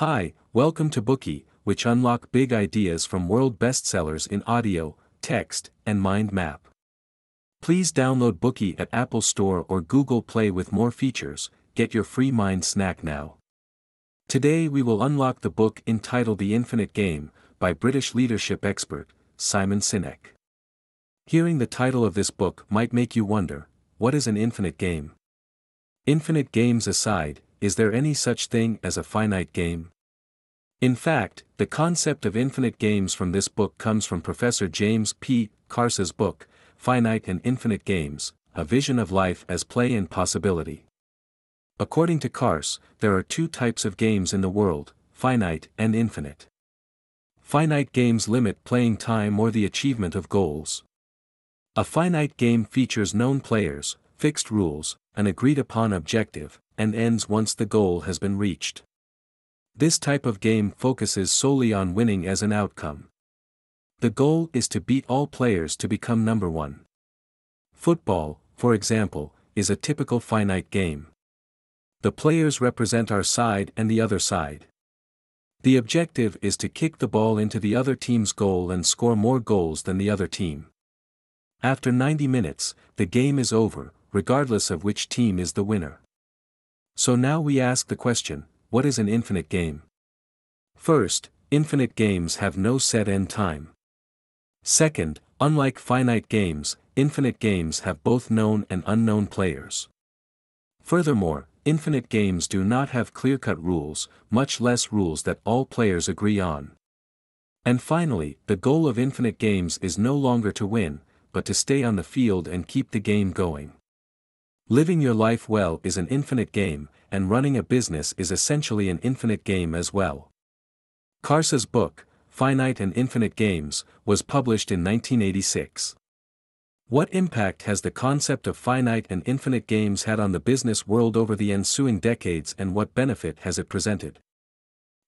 Hi, welcome to Bookey, which unlock big ideas from world bestsellers in audio, text, and mind map. Please download Bookey at Apple Store or Google Play with more features. Get your free mind snack now. Today we will unlock the book entitled The Infinite Game by British leadership expert Simon Sinek. Hearing the title of this book might make you wonder, what is an infinite game? Infinite games aside, is there any such thing as a finite game? In fact, the concept of infinite games from this book comes from Professor James P. Carse's book, Finite and Infinite Games, A Vision of Life as Play and Possibility. According to Carse, there are two types of games in the world, finite and infinite. Finite games limit playing time or the achievement of goals. A finite game features known players, fixed rules, an agreed upon objective, and ends once the goal has been reached. This type of game focuses solely on winning as an outcome. The goal is to beat all players to become number one. Football, for example, is a typical finite game. The players represent our side and the other side. The objective is to kick the ball into the other team's goal and score more goals than the other team. After 90 minutes, the game is over, regardless of which team is the winner. So now we ask the question, what is an infinite game? First, infinite games have no set end time. Second, unlike finite games, infinite games have both known and unknown players. Furthermore, infinite games do not have clear-cut rules, much less rules that all players agree on. And finally, the goal of infinite games is no longer to win, but to stay on the field and keep the game going. Living your life well is an infinite game, and running a business is essentially an infinite game as well. Carse's book, Finite and Infinite Games, was published in 1986. What impact has the concept of finite and infinite games had on the business world over the ensuing decades and what benefit has it presented?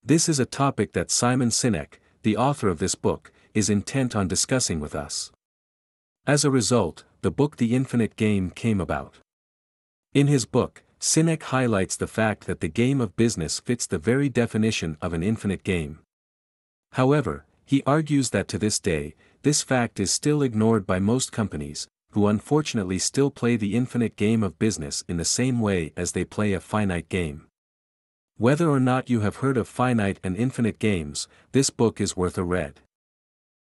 This is a topic that Simon Sinek, the author of this book, is intent on discussing with us. As a result, the book The Infinite Game came about. In his book, Sinek highlights the fact that the game of business fits the very definition of an infinite game. However, he argues that to this day, this fact is still ignored by most companies, who unfortunately still play the infinite game of business in the same way as they play a finite game. Whether or not you have heard of finite and infinite games, this book is worth a read.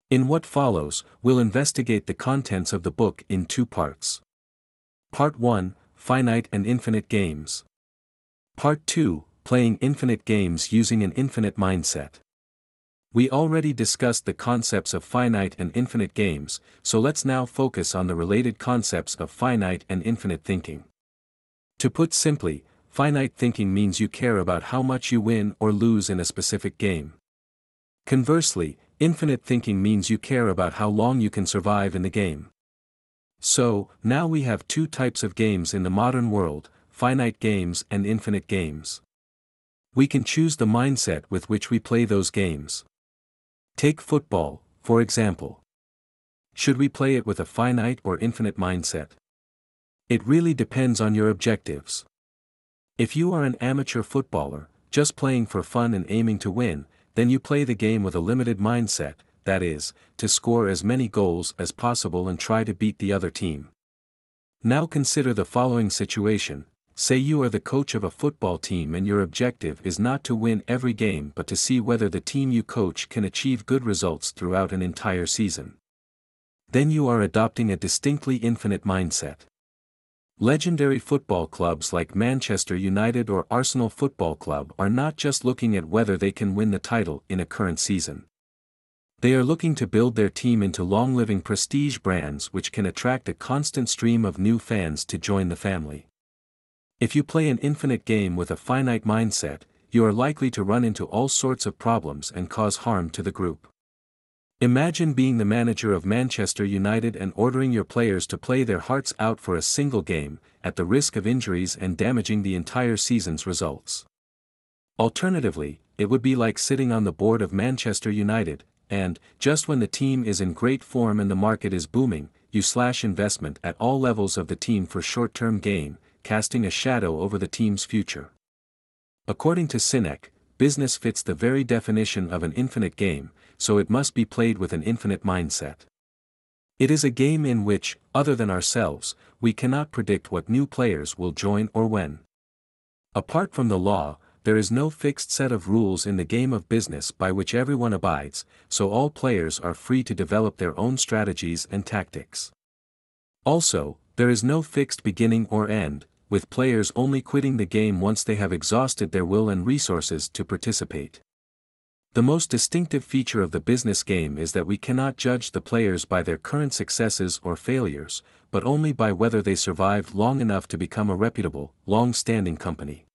In what follows, we'll investigate the contents of the book in two parts. Part 1 Finite and Infinite Games. Part 2 Playing Infinite Games Using an Infinite Mindset. We already discussed the concepts of finite and infinite games, so let's now focus on the related concepts of finite and infinite thinking. To put simply, finite thinking means you care about how much you win or lose in a specific game. Conversely, Infinite thinking means you care about how long you can survive in the game. So, now we have two types of games in the modern world, finite games and infinite games. We can choose the mindset with which we play those games. Take football, for example. Should we play it with a finite or infinite mindset? It really depends on your objectives. If you are an amateur footballer, just playing for fun and aiming to win, then you play the game with a limited mindset, that is, to score as many goals as possible and try to beat the other team. Now consider the following situation say you are the coach of a football team and your objective is not to win every game but to see whether the team you coach can achieve good results throughout an entire season. Then you are adopting a distinctly infinite mindset. Legendary football clubs like Manchester United or Arsenal Football Club are not just looking at whether they can win the title in a current season. They are looking to build their team into long-living prestige brands which can attract a constant stream of new fans to join the family. If you play an infinite game with a finite mindset, you are likely to run into all sorts of problems and cause harm to the group. Imagine being the manager of Manchester United and ordering your players to play their hearts out for a single game, at the risk of injuries and damaging the entire season's results. Alternatively, it would be like sitting on the board of Manchester United, and, just when the team is in great form and the market is booming, you slash investment at all levels of the team for short-term gain, casting a shadow over the team's future. According to Sinek, business fits the very definition of an infinite game, so it must be played with an infinite mindset. It is a game in which, other than ourselves, we cannot predict what new players will join or when. Apart from the law, there is no fixed set of rules in the game of business by which everyone abides, so all players are free to develop their own strategies and tactics. Also, there is no fixed beginning or end, with players only quitting the game once they have exhausted their will and resources to participate. The most distinctive feature of the business game is that we cannot judge the players by their current successes or failures, but only by whether they survived long enough to become a reputable, long-standing company.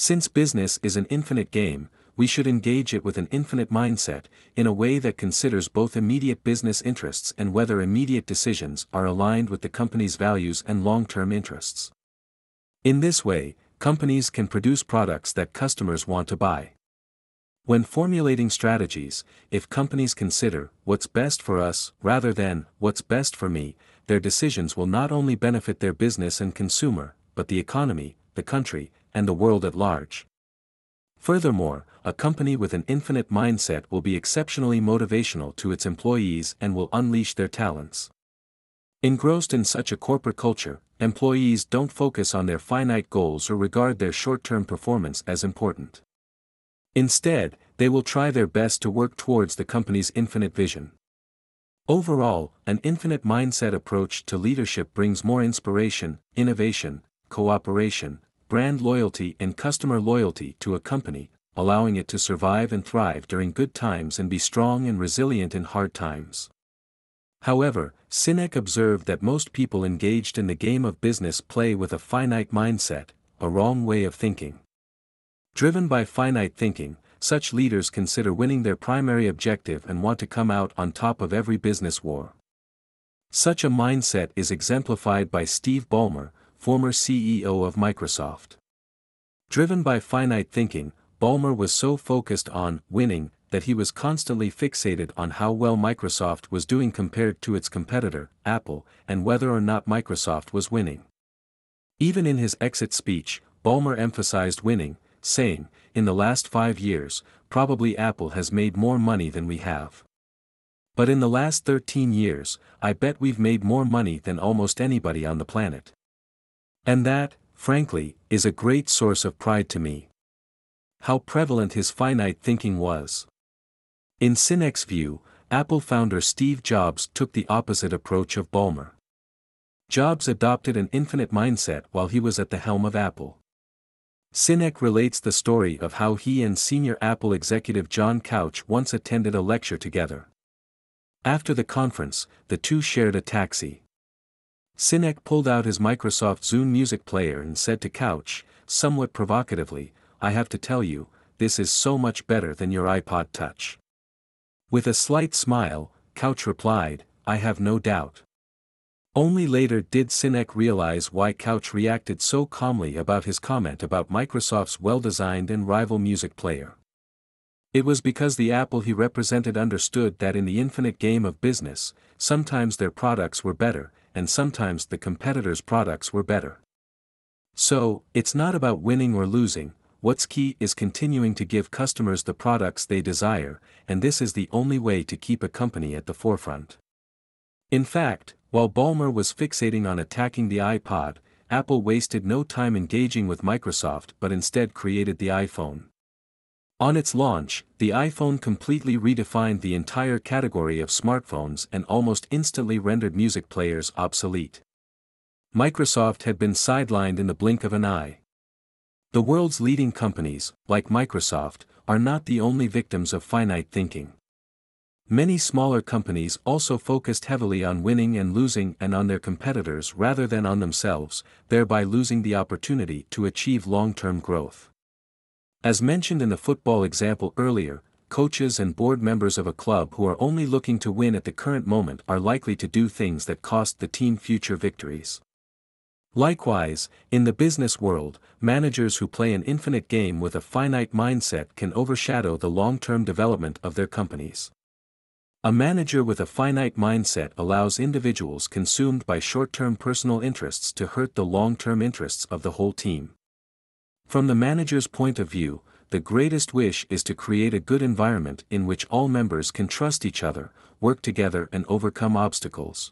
Since business is an infinite game, we should engage it with an infinite mindset, in a way that considers both immediate business interests and whether immediate decisions are aligned with the company's values and long-term interests. In this way, companies can produce products that customers want to buy. When formulating strategies, if companies consider what's best for us rather than what's best for me, their decisions will not only benefit their business and consumer, but the economy, the country, and the world at large. Furthermore, a company with an infinite mindset will be exceptionally motivational to its employees and will unleash their talents. Engrossed in such a corporate culture, employees don't focus on their finite goals or regard their short-term performance as important. Instead, they will try their best to work towards the company's infinite vision. Overall, an infinite mindset approach to leadership brings more inspiration, innovation, cooperation, brand loyalty and customer loyalty to a company, allowing it to survive and thrive during good times and be strong and resilient in hard times. However, Sinek observed that most people engaged in the game of business play with a finite mindset, a wrong way of thinking. Driven by finite thinking, such leaders consider winning their primary objective and want to come out on top of every business war. Such a mindset is exemplified by Steve Ballmer, former CEO of Microsoft. Driven by finite thinking, Ballmer was so focused on winning that he was constantly fixated on how well Microsoft was doing compared to its competitor, Apple, and whether or not Microsoft was winning. Even in his exit speech, Ballmer emphasized winning, saying, in the last five years, probably Apple has made more money than we have. But in the last 13 years, I bet we've made more money than almost anybody on the planet. And that, frankly, is a great source of pride to me. How prevalent his finite thinking was. In Sinek's view, Apple founder Steve Jobs took the opposite approach of Ballmer. Jobs adopted an infinite mindset while he was at the helm of Apple. Sinek relates the story of how he and senior Apple executive John Couch once attended a lecture together. After the conference, the two shared a taxi. Sinek pulled out his Microsoft Zune music player and said to Couch, somewhat provocatively, I have to tell you, this is so much better than your iPod Touch. With a slight smile, Couch replied, I have no doubt. Only later did Sinek realize why Couch reacted so calmly about his comment about Microsoft's well-designed and rival music player. It was because the Apple he represented understood that in the infinite game of business, sometimes their products were better, and sometimes the competitors' products were better. So, it's not about winning or losing, what's key is continuing to give customers the products they desire, and this is the only way to keep a company at the forefront. In fact, while Ballmer was fixating on attacking the iPod, Apple wasted no time engaging with Microsoft but instead created the iPhone. On its launch, the iPhone completely redefined the entire category of smartphones and almost instantly rendered music players obsolete. Microsoft had been sidelined in the blink of an eye. The world's leading companies, like Microsoft, are not the only victims of finite thinking. Many smaller companies also focused heavily on winning and losing and on their competitors rather than on themselves, thereby losing the opportunity to achieve long-term growth. As mentioned in the football example earlier, coaches and board members of a club who are only looking to win at the current moment are likely to do things that cost the team future victories. Likewise, in the business world, managers who play an infinite game with a finite mindset can overshadow the long-term development of their companies. A manager with a finite mindset allows individuals consumed by short-term personal interests to hurt the long-term interests of the whole team. From the manager's point of view, the greatest wish is to create a good environment in which all members can trust each other, work together and overcome obstacles.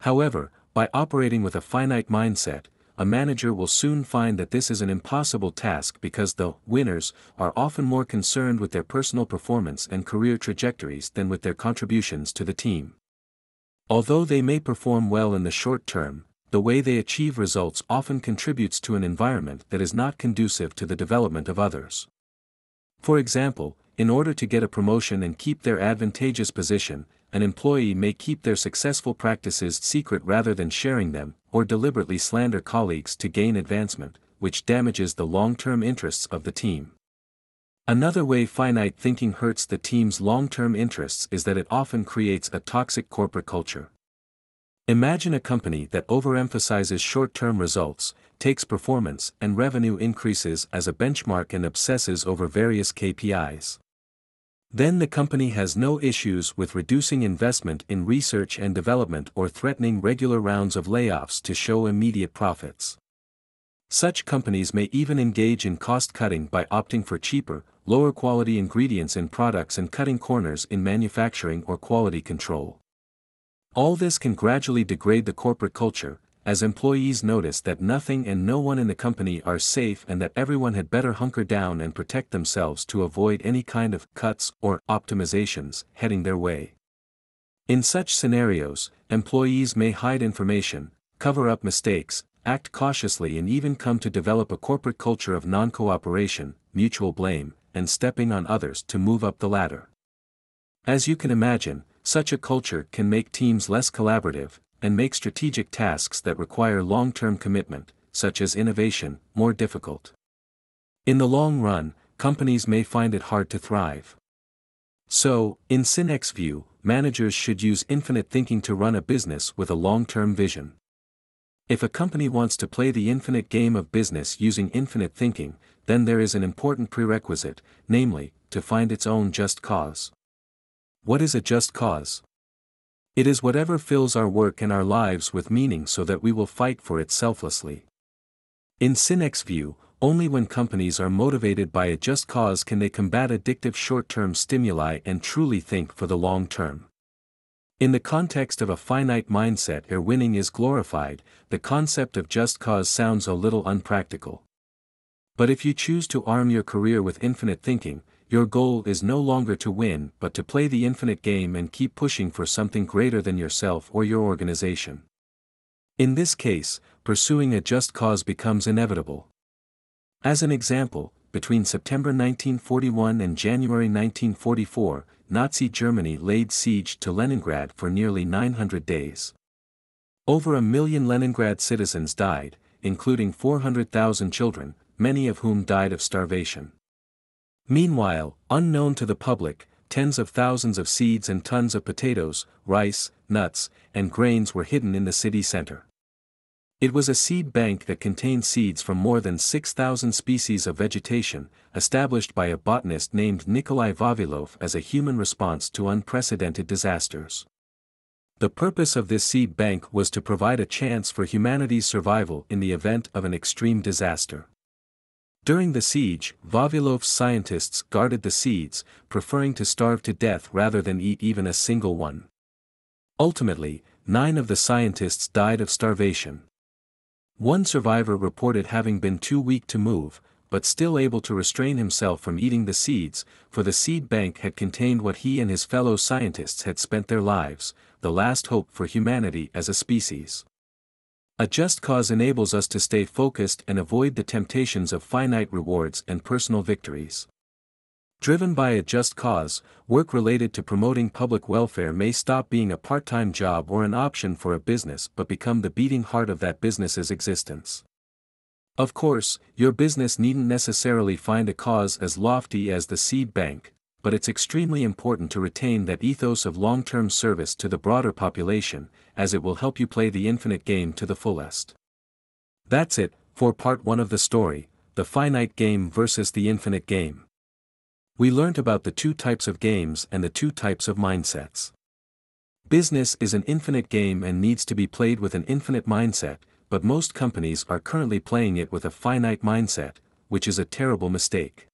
However, by operating with a finite mindset, a manager will soon find that this is an impossible task because the winners are often more concerned with their personal performance and career trajectories than with their contributions to the team. Although they may perform well in the short term, the way they achieve results often contributes to an environment that is not conducive to the development of others. For example, in order to get a promotion and keep their advantageous position, an employee may keep their successful practices secret rather than sharing them, or deliberately slander colleagues to gain advancement, which damages the long-term interests of the team. Another way finite thinking hurts the team's long-term interests is that it often creates a toxic corporate culture. Imagine a company that overemphasizes short-term results, takes performance and revenue increases as a benchmark and obsesses over various KPIs. Then the company has no issues with reducing investment in research and development or threatening regular rounds of layoffs to show immediate profits. Such companies may even engage in cost cutting by opting for cheaper, lower quality ingredients in products and cutting corners in manufacturing or quality control. All this can gradually degrade the corporate culture, as employees notice that nothing and no one in the company are safe and that everyone had better hunker down and protect themselves to avoid any kind of cuts or optimizations heading their way. In such scenarios, employees may hide information, cover up mistakes, act cautiously and even come to develop a corporate culture of non-cooperation, mutual blame, and stepping on others to move up the ladder. As you can imagine, such a culture can make teams less collaborative, and make strategic tasks that require long-term commitment, such as innovation, more difficult. In the long run, companies may find it hard to thrive. So, in Sinek's view, managers should use infinite thinking to run a business with a long-term vision. If a company wants to play the infinite game of business using infinite thinking, then there is an important prerequisite, namely, to find its own just cause. What is a just cause? It is whatever fills our work and our lives with meaning so that we will fight for it selflessly. In Sinek's view, only when companies are motivated by a just cause can they combat addictive short-term stimuli and truly think for the long term. In the context of a finite mindset where winning is glorified, the concept of just cause sounds a little unpractical. But if you choose to arm your career with infinite thinking, your goal is no longer to win but to play the infinite game and keep pushing for something greater than yourself or your organization. In this case, pursuing a just cause becomes inevitable. As an example, between September 1941 and January 1944, Nazi Germany laid siege to Leningrad for nearly 900 days. Over a million Leningrad citizens died, including 400,000 children, many of whom died of starvation. Meanwhile, unknown to the public, tens of thousands of seeds and tons of potatoes, rice, nuts, and grains were hidden in the city center. It was a seed bank that contained seeds from more than 6,000 species of vegetation, established by a botanist named Nikolai Vavilov as a human response to unprecedented disasters. The purpose of this seed bank was to provide a chance for humanity's survival in the event of an extreme disaster. During the siege, Vavilov's scientists guarded the seeds, preferring to starve to death rather than eat even a single one. Ultimately, nine of the scientists died of starvation. One survivor reported having been too weak to move, but still able to restrain himself from eating the seeds, for the seed bank had contained what he and his fellow scientists had spent their lives, the last hope for humanity as a species. A just cause enables us to stay focused and avoid the temptations of finite rewards and personal victories. Driven by a just cause, work related to promoting public welfare may stop being a part-time job or an option for a business but become the beating heart of that business's existence. Of course, your business needn't necessarily find a cause as lofty as the seed bank, but it's extremely important to retain that ethos of long-term service to the broader population, as it will help you play the infinite game to the fullest. That's it, for part 1 of the story, the finite game versus the infinite game. We learned about the two types of games and the two types of mindsets. Business is an infinite game and needs to be played with an infinite mindset, but most companies are currently playing it with a finite mindset, which is a terrible mistake.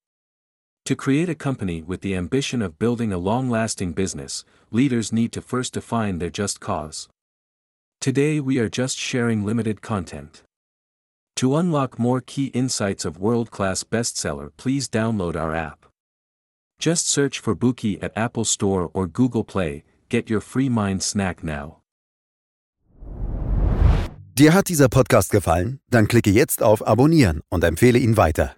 To create a company with the ambition of building a long lasting business, leaders need to first define their just cause. Today we are just sharing limited content. To unlock more key insights of world class bestseller, please download our app. Just search for Bookey at Apple Store or Google Play, get your free mind snack now. Dir hat dieser Podcast gefallen? Dann klicke jetzt auf Abonnieren und empfehle ihn weiter.